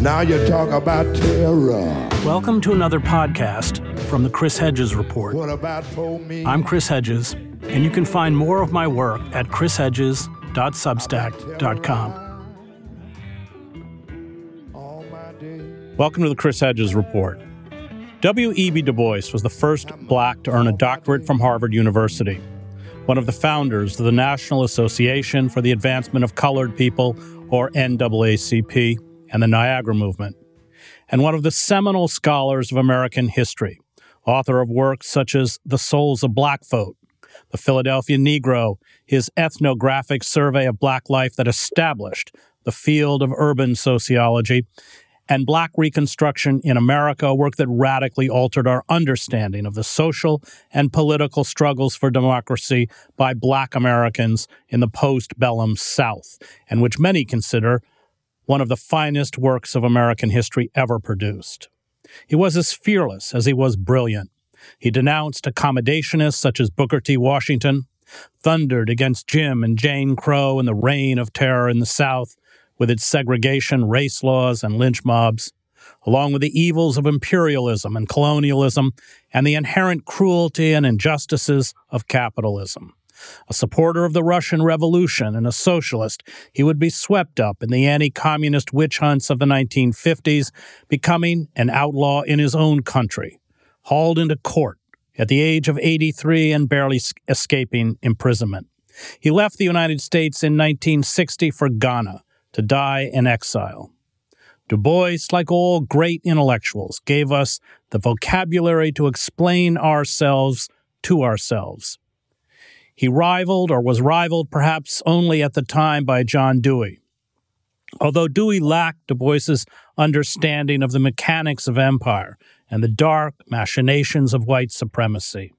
Now you talk about terror. Welcome to another podcast from the Chris Hedges Report. What about for me? I'm Chris Hedges, and you can find more of my work at chrishedges.substack.com. All my days. Welcome to the Chris Hedges Report. W.E.B. Du Bois was the first black to earn a doctorate from Harvard University, one of the founders of the National Association for the Advancement of Colored People, or NAACP, and the Niagara Movement, and one of the seminal scholars of American history, author of works such as The Souls of Black Folk, The Philadelphia Negro, his ethnographic survey of black life that established the field of urban sociology, and Black Reconstruction in America, a work that radically altered our understanding of the social and political struggles for democracy by Black Americans in the post bellum South, and which many consider one of the finest works of American history ever produced. He was as fearless as he was brilliant. He denounced accommodationists such as Booker T. Washington, thundered against Jim and Jane Crow and the reign of terror in the South with its segregation, race laws, and lynch mobs, along with the evils of imperialism and colonialism and the inherent cruelty and injustices of capitalism. A supporter of the Russian Revolution and a socialist, he would be swept up in the anti communist witch hunts of the 1950s, becoming an outlaw in his own country, hauled into court at the age of 83 and barely escaping imprisonment. He left the United States in 1960 for Ghana to die in exile. Du Bois, like all great intellectuals, gave us the vocabulary to explain ourselves to ourselves. He rivaled, or was rivaled perhaps only at the time, by John Dewey. Although Dewey lacked Du Bois's understanding of the mechanics of empire and the dark machinations of white supremacy.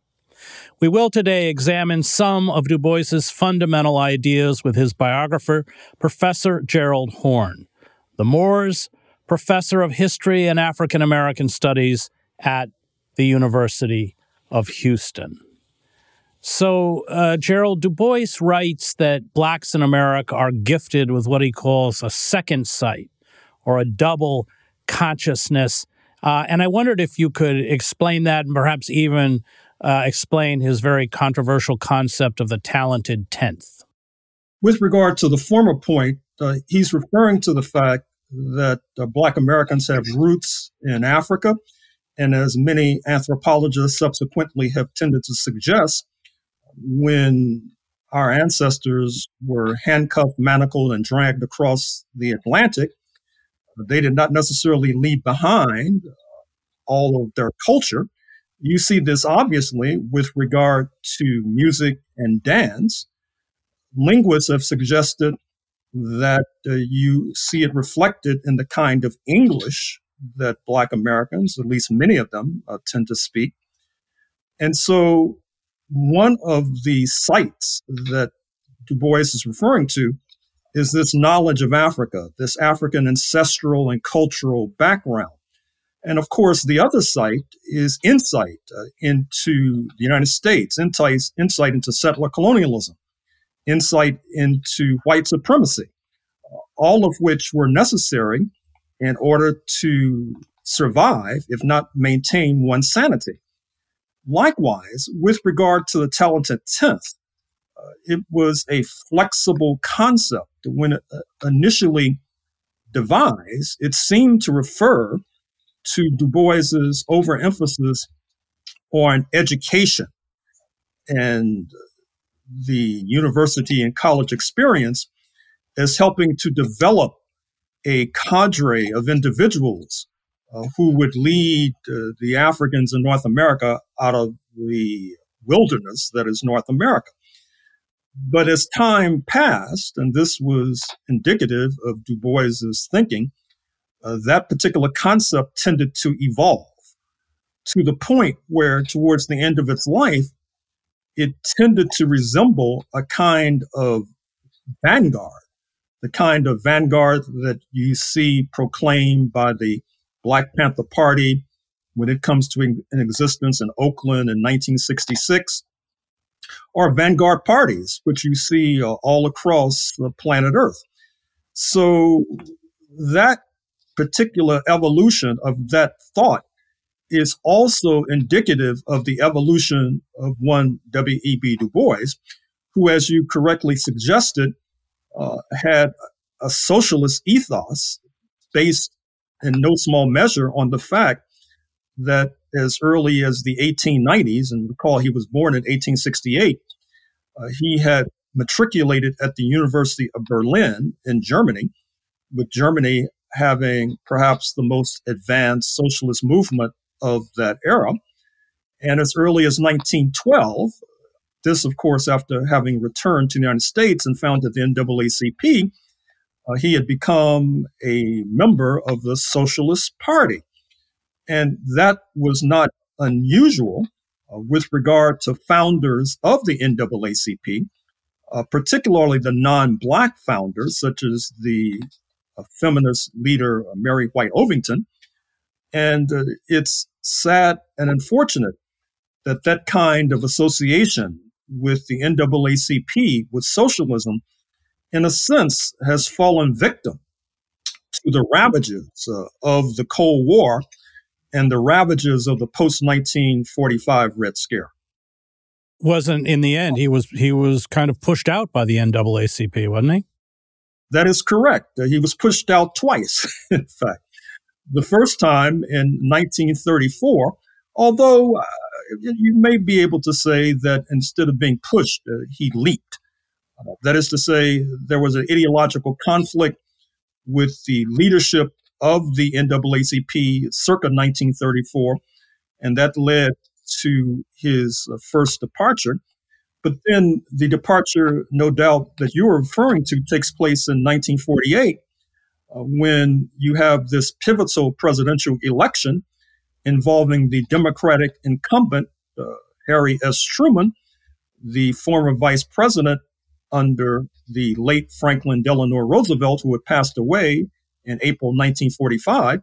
We will today examine some of Du Bois's fundamental ideas with his biographer, Professor Gerald Horne, the Moores Professor of History and African American Studies at the University of Houston. So, uh, Gerald Du Bois writes that blacks in America are gifted with what he calls a second sight or a double consciousness. Uh, and I wondered if you could explain that and perhaps even uh, explain his very controversial concept of the talented tenth. With regard to the former point, uh, he's referring to the fact that uh, Black Americans have roots in Africa. And as many anthropologists subsequently have tended to suggest, when our ancestors were handcuffed, manacled, and dragged across the Atlantic, they did not necessarily leave behind all of their culture. You see this obviously with regard to music and dance. Linguists have suggested that uh, you see it reflected in the kind of English that Black Americans, at least many of them, uh, tend to speak. And so one of the sights that Du Bois is referring to is this knowledge of Africa, this African ancestral and cultural background. And of course, the other sight is insight uh, into the United States, insight, insight into settler colonialism, insight into white supremacy, all of which were necessary in order to survive, if not maintain one's sanity. Likewise, with regard to the talented tenth, uh, it was a flexible concept. When uh, initially devised, it seemed to refer to Du Bois's overemphasis on education and the university and college experience as helping to develop a cadre of individuals uh, who would lead uh, the Africans in North America out of the wilderness that is North America. But as time passed, and this was indicative of Du Bois's thinking, uh, that particular concept tended to evolve to the point where, towards the end of its life, it tended to resemble a kind of vanguard, the kind of vanguard that you see proclaimed by the Black Panther Party when it comes to an existence in Oakland in 1966, or vanguard parties, which you see uh, all across the planet Earth. So that particular evolution of that thought is also indicative of the evolution of one W.E.B. Du Bois, who, as you correctly suggested, uh, had a socialist ethos based in no small measure on the fact that as early as the 1890s, and recall he was born in 1868, uh, he had matriculated at the University of Berlin in Germany, with Germany having perhaps the most advanced socialist movement of that era. And as early as 1912, this, of course, after having returned to the United States and founded the NAACP, uh, he had become a member of the Socialist Party. And that was not unusual uh, with regard to founders of the NAACP, uh, particularly the non Black founders, such as the uh, feminist leader uh, Mary White Ovington. And uh, it's sad and unfortunate that that kind of association with the NAACP, with socialism, in a sense, has fallen victim to the ravages uh, of the Cold War and the ravages of the post 1945 Red Scare. Wasn't in the end he was he was kind of pushed out by the NAACP, wasn't he? That is correct. Uh, he was pushed out twice, in fact. The first time in 1934, although uh, you may be able to say that instead of being pushed, uh, he leaped. That is to say, there was an ideological conflict with the leadership of the NAACP circa 1934, and that led to his uh, first departure. But then the departure, no doubt, that you were referring to takes place in 1948 uh, when you have this pivotal presidential election involving the Democratic incumbent, uh, Harry S. Truman, the former vice president under the late Franklin Delano Roosevelt, who had passed away in April 1945.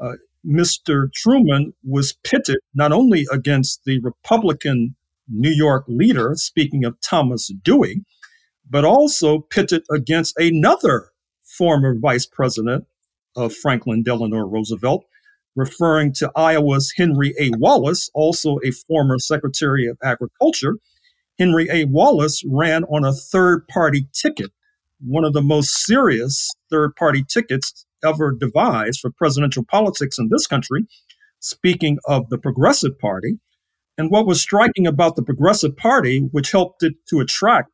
Uh, Mr. Truman was pitted not only against the Republican New York leader, speaking of Thomas Dewey, but also pitted against another former vice president of Franklin Delano Roosevelt, referring to Iowa's Henry A. Wallace, also a former Secretary of Agriculture. Henry A. Wallace ran on a third party ticket, one of the most serious third party tickets ever devised for presidential politics in this country. Speaking of the Progressive Party, and what was striking about the Progressive Party, which helped it to attract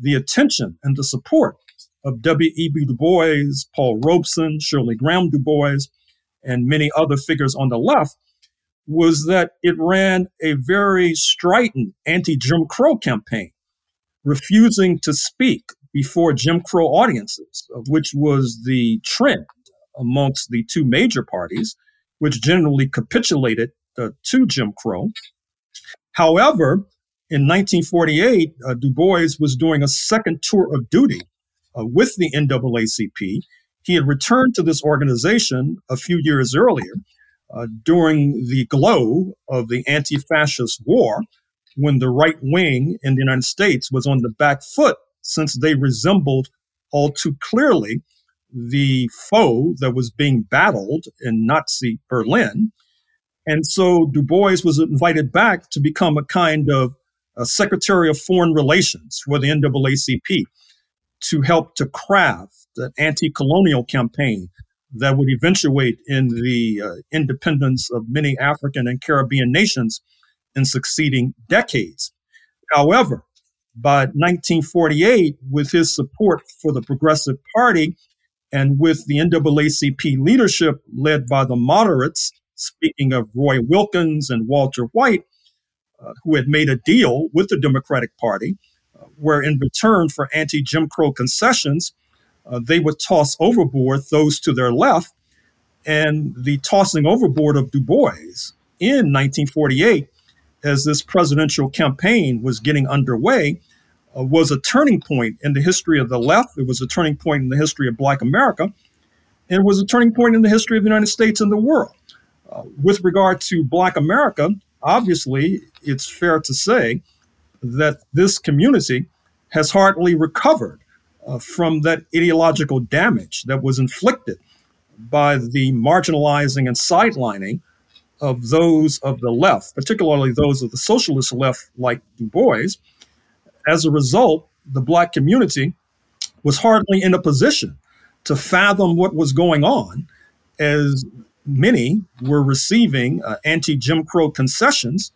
the attention and the support of W.E.B. Du Bois, Paul Robeson, Shirley Graham Du Bois, and many other figures on the left, was that it ran a very strident anti Jim Crow campaign, refusing to speak before Jim Crow audiences, which was the trend amongst the two major parties, which generally capitulated uh, to Jim Crow. However, in 1948, uh, Du Bois was doing a second tour of duty uh, with the NAACP. He had returned to this organization a few years earlier uh, during the glow of the anti fascist war when the right wing in the United States was on the back foot since they resembled all too clearly the foe that was being battled in Nazi Berlin. And so Du Bois was invited back to become a kind of a Secretary of Foreign Relations for the NAACP to help to craft an anti colonial campaign that would eventuate in the uh, independence of many African and Caribbean nations in succeeding decades. However, by 1948, with his support for the Progressive Party and with the NAACP leadership led by the moderates, speaking of Roy Wilkins and Walter White, uh, who had made a deal with the Democratic Party, uh, where in return for anti Jim Crow concessions, uh, they would toss overboard those to their left. And the tossing overboard of Du Bois in 1948, as this presidential campaign was getting underway, uh, was a turning point in the history of the left. It was a turning point in the history of Black America. And was a turning point in the history of the United States and the world. Uh, with regard to Black America, obviously, it's fair to say that this community has hardly recovered uh, from that ideological damage that was inflicted by the marginalizing and sidelining of those of the left, particularly those of the socialist left, like Du Bois. As a result, the black community was hardly in a position to fathom what was going on, as many were receiving uh, anti Jim Crow concessions,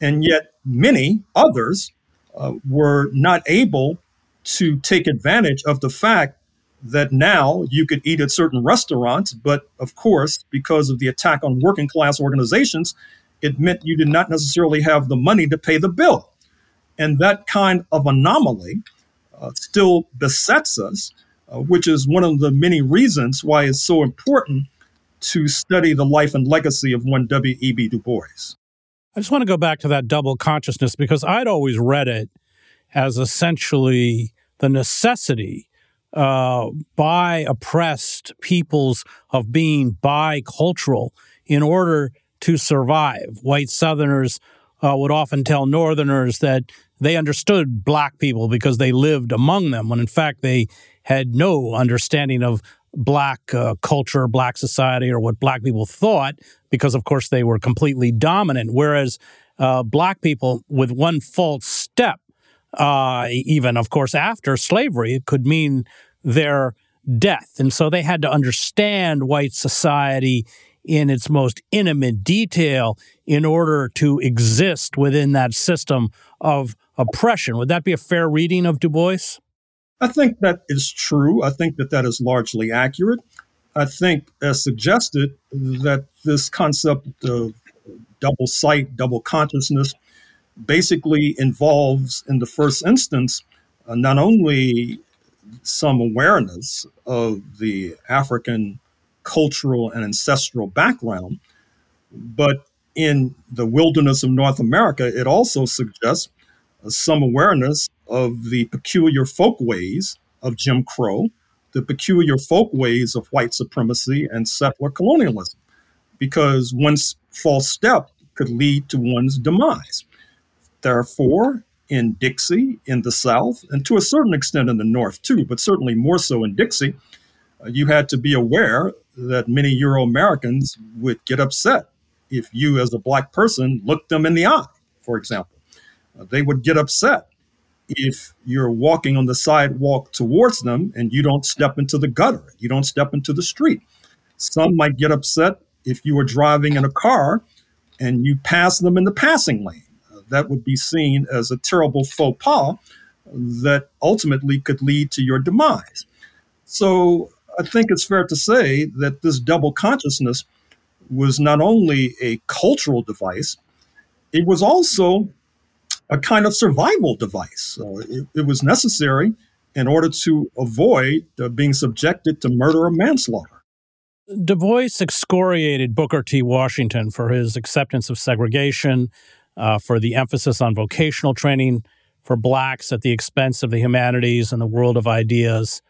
and yet many others uh, were not able to take advantage of the fact that now you could eat at certain restaurants, but of course, because of the attack on working class organizations, it meant you did not necessarily have the money to pay the bill. And that kind of anomaly uh, still besets us, uh, which is one of the many reasons why it's so important to study the life and legacy of one W.E.B. Du Bois. I just want to go back to that double consciousness because I'd always read it as essentially the necessity uh, by oppressed peoples of being bicultural in order to survive. White Southerners uh, would often tell Northerners that they understood black people because they lived among them, when in fact they had no understanding of black uh, culture, black society, or what black people thought, because of course they were completely dominant. Whereas uh, black people, with one false uh, even of course after slavery, it could mean their death. And so they had to understand white society in its most intimate detail in order to exist within that system of oppression. Would that be a fair reading of Du Bois? I think that is true. I think that that is largely accurate. I think, as suggested, that this concept of double sight, double consciousness, basically involves, in the first instance, uh, not only some awareness of the African cultural and ancestral background, but in the wilderness of North America, it also suggests uh, some awareness of the peculiar folkways of Jim Crow, the peculiar folkways of white supremacy and settler colonialism, because one false step could lead to one's demise. Therefore, in Dixie, in the South, and to a certain extent in the North too, but certainly more so in Dixie, uh, you had to be aware that many Euro Americans would get upset if you, as a black person, looked them in the eye, for example. Uh, they would get upset if you're walking on the sidewalk towards them and you don't step into the gutter, you don't step into the street. Some might get upset if you were driving in a car and you pass them in the passing lane that would be seen as a terrible faux pas that ultimately could lead to your demise. So I think it's fair to say that this double consciousness was not only a cultural device, it was also a kind of survival device. So it, it was necessary in order to avoid uh, being subjected to murder or manslaughter. Du Bois excoriated Booker T. Washington for his acceptance of segregation, uh, for the emphasis on vocational training for blacks at the expense of the humanities and the world of ideas.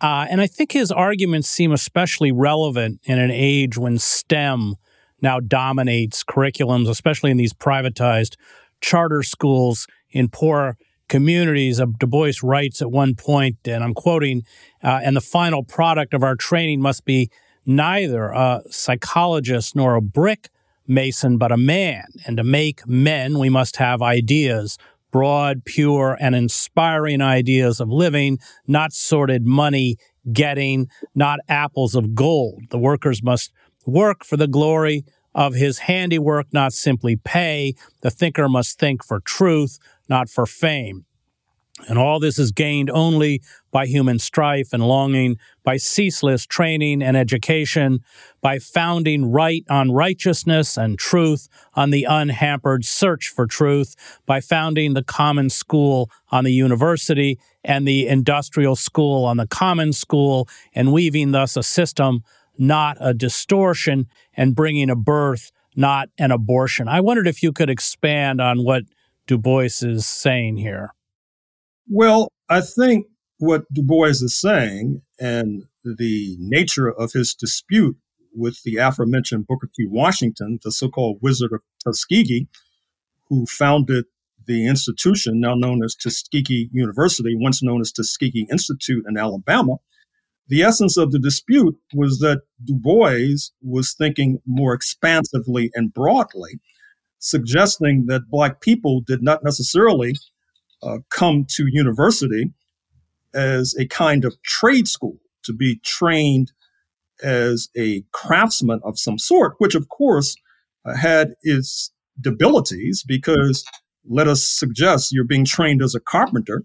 Uh, and I think his arguments seem especially relevant in an age when STEM now dominates curriculums, especially in these privatized charter schools in poor communities. Uh, du Bois writes at one point, and I'm quoting, uh, and the final product of our training must be neither a psychologist nor a brick mason, but a man. And to make men, we must have ideas, broad, pure, and inspiring ideas of living, not sordid money getting, not apples of gold. The workers must work for the glory of his handiwork, not simply pay. The thinker must think for truth, not for fame. And all this is gained only by human strife and longing, by ceaseless training and education, by founding right on righteousness and truth, on the unhampered search for truth, by founding the common school on the university and the industrial school on the common school, and weaving thus a system, not a distortion, and bringing a birth, not an abortion. I wondered if you could expand on what Du Bois is saying here. Well, I think what Du Bois is saying and the nature of his dispute with the aforementioned Booker T. Washington, the so called Wizard of Tuskegee, who founded the institution now known as Tuskegee University, once known as Tuskegee Institute in Alabama, The essence of the dispute was that Du Bois was thinking more expansively and broadly, suggesting that Black people did not necessarily uh, come to university as a kind of trade school to be trained as a craftsman of some sort, which of course uh, had its debilities because let us suggest you're being trained as a carpenter,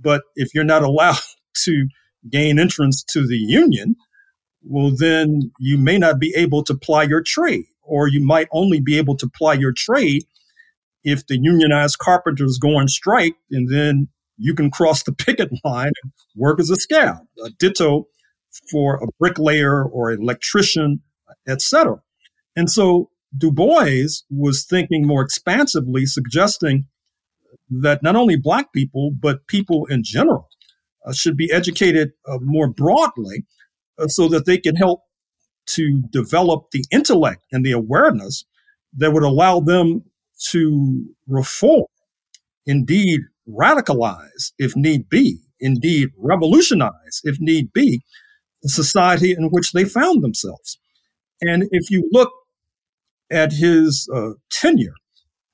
but if you're not allowed to gain entrance to the union, well, then you may not be able to ply your trade, or you might only be able to ply your trade if the unionized carpenters go on strike, and then you can cross the picket line and work as a scab. Uh, ditto for a bricklayer or an electrician, etc. And so Du Bois was thinking more expansively, suggesting that not only Black people, but people in general uh, should be educated uh, more broadly uh, so that they can help to develop the intellect and the awareness that would allow them to reform, indeed radicalize if need be, indeed revolutionize if need be, the society in which they found themselves. And if you look at his uh, tenure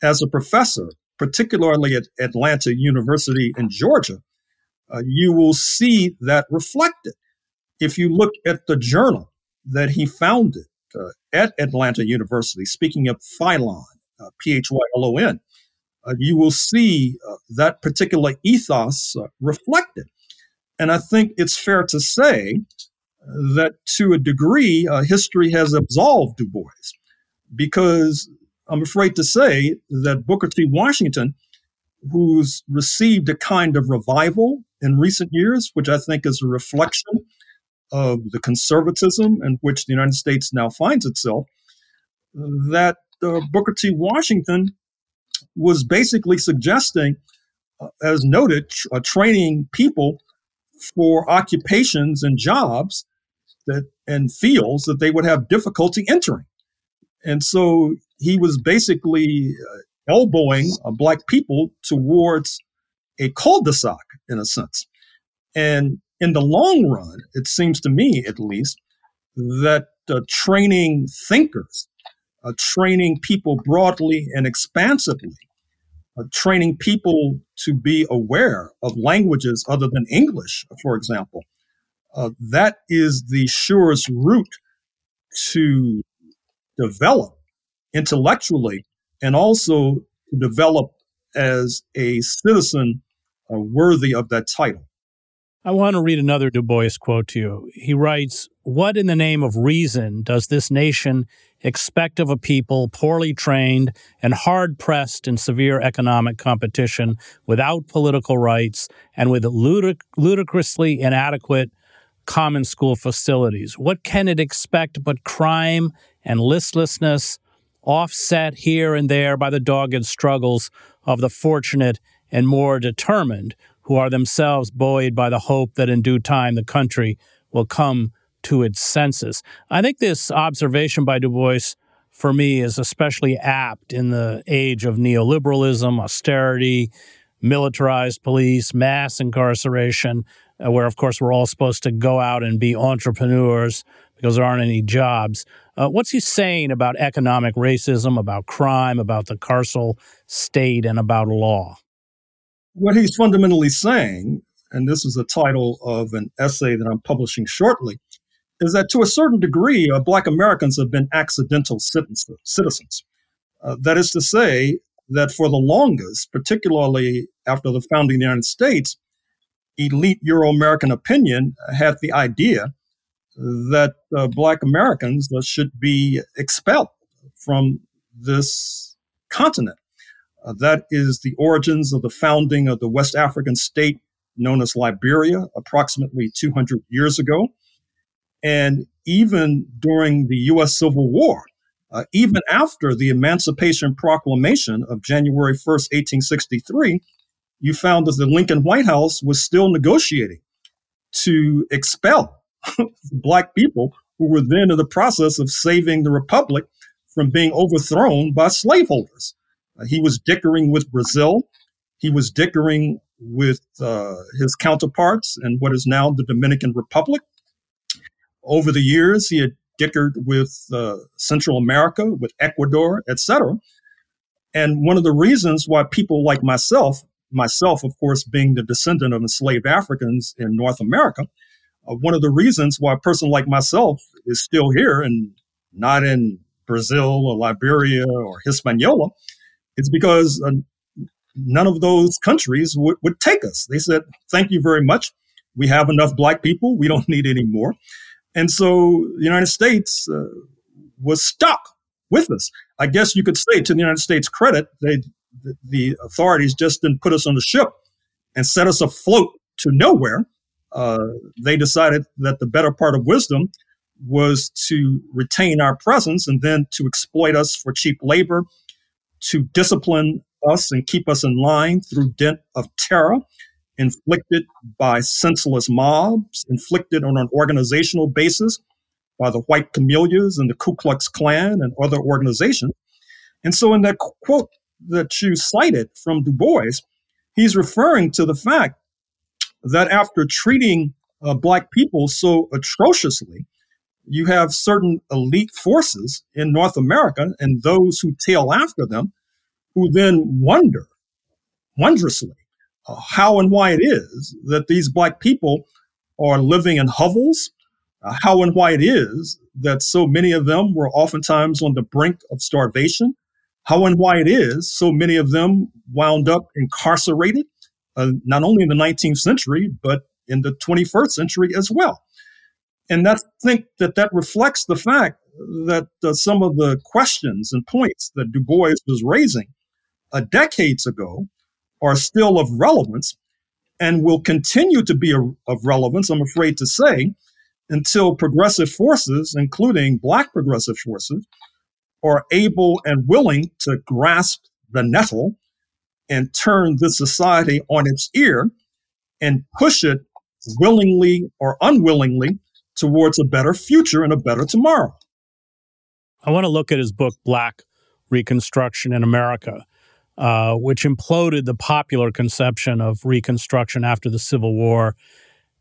as a professor, particularly at Atlanta University in Georgia, uh, you will see that reflected. If you look at the journal that he founded uh, at Atlanta University, speaking of Phylon, uh, P H Y L O N, uh, you will see uh, that particular ethos uh, reflected. And I think it's fair to say that to a degree, history has absolved Du Bois because I'm afraid to say that Booker T. Washington who's received a kind of revival in recent years, which I think is a reflection of the conservatism in which the United States now finds itself, that uh, Booker T. Washington was basically suggesting, uh, as noted, uh, training people for occupations and jobs that and fields that they would have difficulty entering. And so he was basically uh, elbowing uh, black people towards a cul-de-sac in a sense. And in the long run, it seems to me at least that uh, training thinkers, uh, training people broadly and expansively, uh, training people to be aware of languages other than English, for example, uh, that is the surest route to develop intellectually and also to develop as a citizen uh, worthy of that title. I want to read another Du Bois quote to you. He writes, What in the name of reason does this nation expect of a people poorly trained and hard pressed in severe economic competition without political rights and with ludic- ludicrously inadequate common school facilities? What can it expect but crime and listlessness offset here and there by the dogged struggles of the fortunate and more determined, who are themselves buoyed by the hope that in due time the country will come to its senses. I think this observation by Du Bois, for me, is especially apt in the age of neoliberalism, austerity, militarized police, mass incarceration, uh, where, of course, we're all supposed to go out and be entrepreneurs because there aren't any jobs. Uh, what's he saying about economic racism, about crime, about the carceral state, and about law? What he's fundamentally saying, and this is the title of an essay that I'm publishing shortly, is that to a certain degree, uh, Black Americans have been accidental citizens. Uh, that is to say, that for the longest, particularly after the founding of the United States, elite Euro American opinion had the idea that uh, Black Americans uh, should be expelled from this continent. Uh, that is the origins of the founding of the West African state known as Liberia approximately 200 years ago. And even during the US Civil War, uh, even after the Emancipation Proclamation of January 1st, 1863, you found that the Lincoln White House was still negotiating to expel black people who were then in the process of saving the republic from being overthrown by slaveholders. Uh, he was dickering with Brazil. He was dickering with uh, his counterparts in what is now the Dominican Republic. over the years, he had dickered with uh, Central America, with Ecuador, etc. And one of the reasons why people like myself, myself, of course, being the descendant of enslaved Africans in North America, uh, one of the reasons why a person like myself is still here and not in Brazil or Liberia or Hispaniola is because uh, none of those countries would, would take us. They said, thank you very much. We have enough black people. We don't need any more. And so the United States uh, was stuck with us. I guess you could say, to the United States' credit, they, the, the authorities just didn't put us on the ship and set us afloat to nowhere. Uh, they decided that the better part of wisdom was to retain our presence and then to exploit us for cheap labor, to discipline us and keep us in line through dint of terror inflicted by senseless mobs, inflicted on an organizational basis by the white camellias and the Ku Klux Klan and other organizations. And so, in that quote that you cited from Du Bois, he's referring to the fact that after treating uh, Black people so atrociously, you have certain elite forces in North America and those who tail after them who then wonder wondrously uh, how and why it is that these Black people are living in hovels, uh, how and why it is that so many of them were oftentimes on the brink of starvation, how and why it is so many of them wound up incarcerated, uh, not only in the 19th century, but in the 21st century as well. And I think that that reflects the fact that uh, some of the questions and points that Du Bois was raising uh, decades ago are still of relevance and will continue to be a, of relevance, I'm afraid to say, until progressive forces, including Black progressive forces, are able and willing to grasp the nettle and turn this society on its ear and push it willingly or unwillingly towards a better future and a better tomorrow. I want to look at his book, Black Reconstruction in America. Uh, which imploded the popular conception of Reconstruction after the Civil War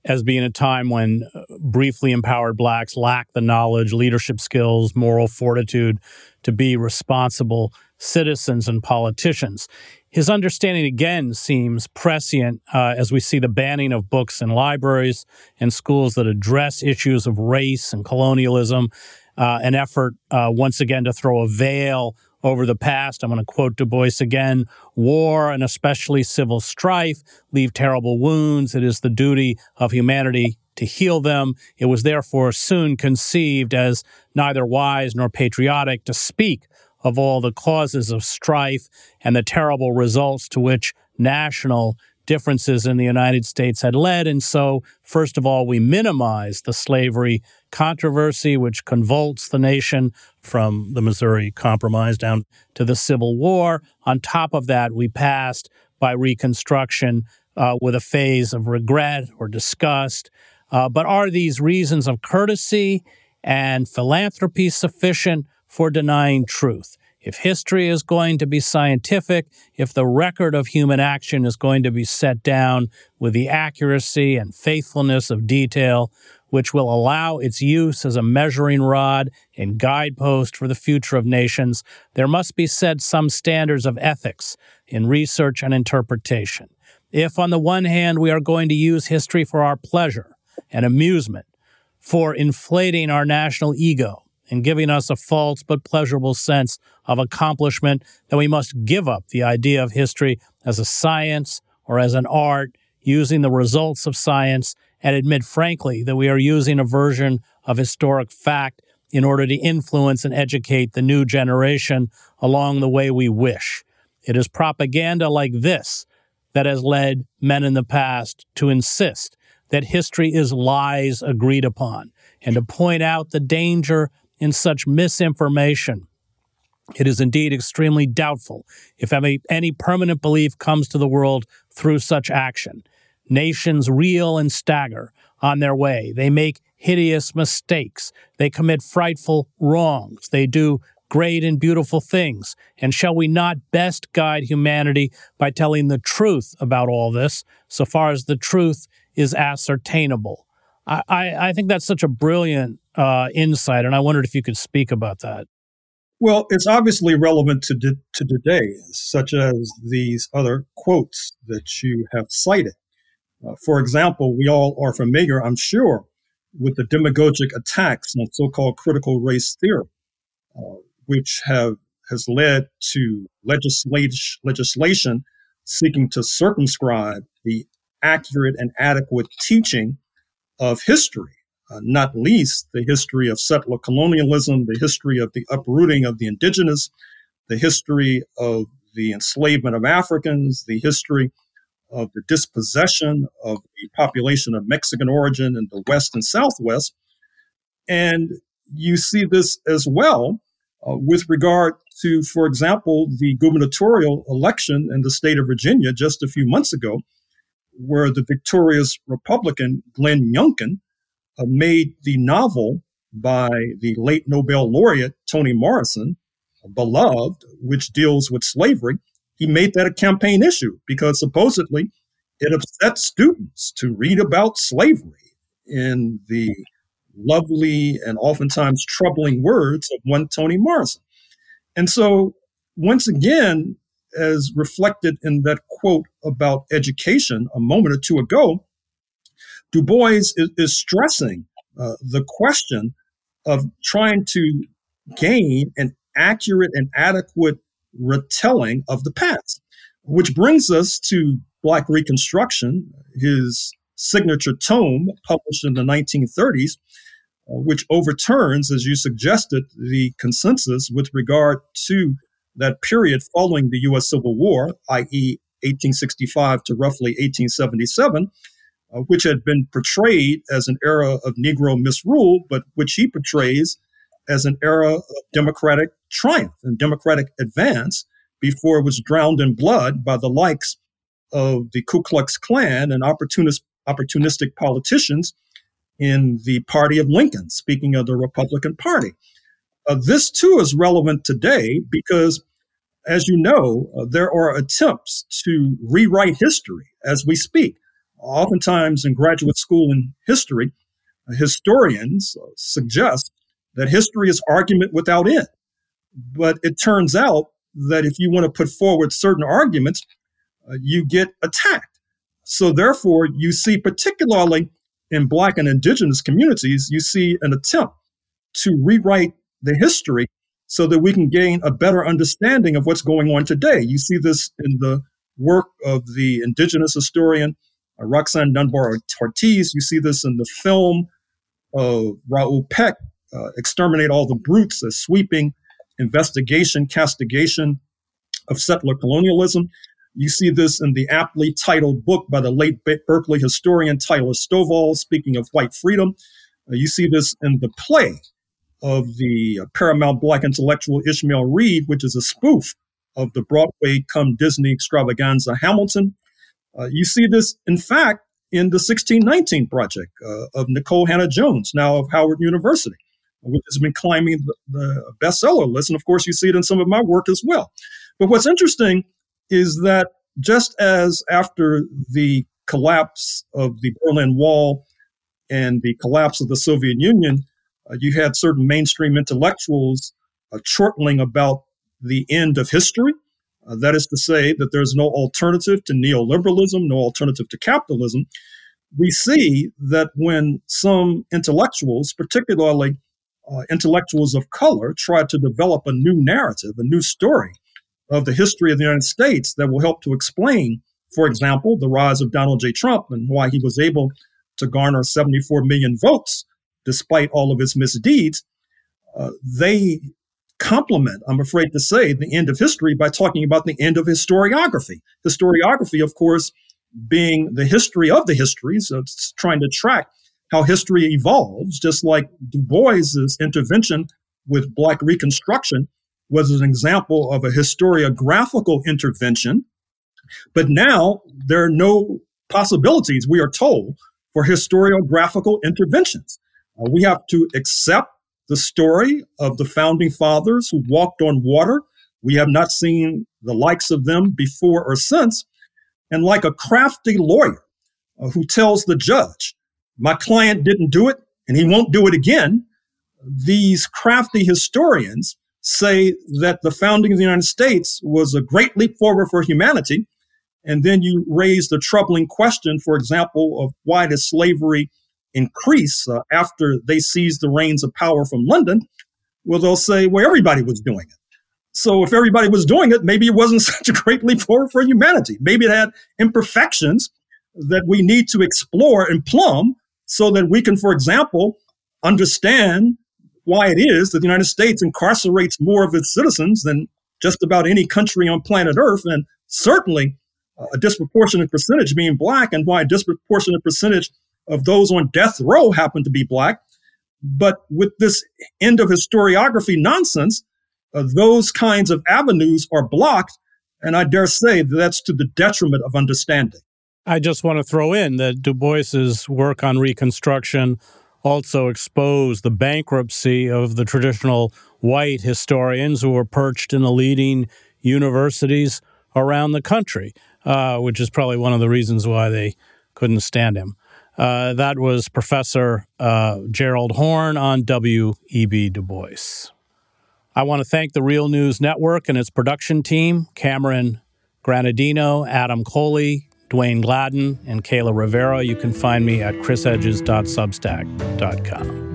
as being a time when uh, briefly empowered blacks lacked the knowledge, leadership skills, moral fortitude to be responsible citizens and politicians. His understanding again seems prescient uh, as we see the banning of books in libraries and schools that address issues of race and colonialism, uh, an effort uh, once again to throw a veil over the past. I'm going to quote Du Bois again war and especially civil strife leave terrible wounds. It is the duty of humanity to heal them. It was therefore soon conceived as neither wise nor patriotic to speak of all the causes of strife and the terrible results to which national differences in the United States had led. And so, first of all, we minimize the slavery controversy, which convulsed the nation from the Missouri Compromise down to the Civil War. On top of that, we passed by Reconstruction uh, with a phase of regret or disgust. Uh, but are these reasons of courtesy and philanthropy sufficient for denying truth? If history is going to be scientific, if the record of human action is going to be set down with the accuracy and faithfulness of detail, which will allow its use as a measuring rod and guidepost for the future of nations, there must be set some standards of ethics in research and interpretation. If, on the one hand, we are going to use history for our pleasure and amusement, for inflating our national ego, and giving us a false but pleasurable sense of accomplishment, then we must give up the idea of history as a science or as an art, using the results of science, and admit frankly that we are using a version of historic fact in order to influence and educate the new generation along the way we wish. It is propaganda like this that has led men in the past to insist that history is lies agreed upon and to point out the danger in such misinformation. It is indeed extremely doubtful if any, permanent belief comes to the world through such action. Nations reel and stagger on their way. They make hideous mistakes. They commit frightful wrongs. They do great and beautiful things. And shall we not best guide humanity by telling the truth about all this, so far as the truth is ascertainable? I, I think that's such a brilliant uh, insight, and I wondered if you could speak about that. Well, it's obviously relevant to, to today, such as these other quotes that you have cited. Uh, for example, we all are familiar, I'm sure, with the demagogic attacks on so-called critical race theory, uh, which have has led to legislation legislation seeking to circumscribe the accurate and adequate teaching of history, uh, not least the history of settler colonialism, the history of the uprooting of the indigenous, the history of the enslavement of Africans, the history of the dispossession of the population of Mexican origin in the West and Southwest. And you see this as well uh, with regard to, for example, the gubernatorial election in the state of Virginia just a few months ago, where the victorious Republican Glenn Youngkin uh, made the novel by the late Nobel laureate Toni Morrison, Beloved, which deals with slavery, he made that a campaign issue because supposedly it upset students to read about slavery in the lovely and oftentimes troubling words of one Toni Morrison. And so, once again, as reflected in that quote about education a moment or two ago, Du Bois is, is stressing uh, the question of trying to gain an accurate and adequate retelling of the past, which brings us to Black Reconstruction, his signature tome published in the 1930s, uh, which overturns, as you suggested, the consensus with regard to that period following the U.S. Civil War, i.e., 1865 to roughly 1877, uh, which had been portrayed as an era of Negro misrule, but which he portrays as an era of democratic triumph and democratic advance before it was drowned in blood by the likes of the Ku Klux Klan and opportunist, opportunistic politicians in the party of Lincoln, speaking of the Republican Party. Uh, this too is relevant today because, as you know, uh, there are attempts to rewrite history as we speak. Oftentimes in graduate school in history, historians uh, suggest that history is argument without end. But it turns out that if you want to put forward certain arguments, uh, you get attacked. So therefore, you see, particularly in Black and Indigenous communities, you see an attempt to rewrite the history so that we can gain a better understanding of what's going on today. You see this in the work of the Indigenous historian uh, Roxanne Dunbar Ortiz. You see this in the film of Raoul Peck, uh, Exterminate All the Brutes, a sweeping investigation, castigation of settler colonialism. You see this in the aptly titled book by the late Berkeley historian Tyler Stovall, speaking of white freedom. Uh, you see this in the play of the uh, Paramount Black intellectual Ishmael Reed, which is a spoof of the Broadway come Disney extravaganza Hamilton. Uh, you see this, in fact, in the 1619 project uh, of Nicole Hannah-Jones, now of Howard University, which has been climbing the, the bestseller list. And of course, you see it in some of my work as well. But what's interesting is that just as after the collapse of the Berlin Wall and the collapse of the Soviet Union, uh, you had certain mainstream intellectuals uh, chortling about the end of history. Uh, that is to say, that there's no alternative to neoliberalism, no alternative to capitalism. We see that when some intellectuals, particularly uh, intellectuals of color, try to develop a new narrative, a new story of the history of the United States that will help to explain, for example, the rise of Donald J. Trump and why he was able to garner 74 million votes despite all of his misdeeds. Uh, they complement, I'm afraid to say, the end of history by talking about the end of historiography. Historiography, of course, being the history of the histories, so it's trying to track how history evolves, just like Du Bois's intervention with Black Reconstruction was an example of a historiographical intervention. But now there are no possibilities, we are told, for historiographical interventions. Uh, we have to accept the story of the founding fathers who walked on water. We have not seen the likes of them before or since. And like a crafty lawyer uh, who tells the judge my client didn't do it and he won't do it again, these crafty historians say that the founding of the United States was a great leap forward for humanity. And then you raise the troubling question, for example, of why does slavery increase uh, after they seized the reins of power from London? Well, they'll say, well, everybody was doing it. So if everybody was doing it, maybe it wasn't such a great leap forward for humanity. Maybe it had imperfections that we need to explore and plumb so that we can, for example, understand why it is that the United States incarcerates more of its citizens than just about any country on planet Earth, and certainly a disproportionate percentage being black, and why a disproportionate percentage of those on death row happen to be black. But with this end of historiography nonsense, uh, those kinds of avenues are blocked. And I dare say that that's to the detriment of understanding. I just want to throw in that Du Bois's work on Reconstruction also exposed the bankruptcy of the traditional white historians who were perched in the leading universities around the country, uh, which is probably one of the reasons why they couldn't stand him. Uh, that was Professor uh, Gerald Horne on W.E.B. Du Bois. I want to thank the Real News Network and its production team Cameron Granadino, Adam Coley, Dwayne Gladden, and Kayla Rivera. You can find me at chrishedges.substack.com.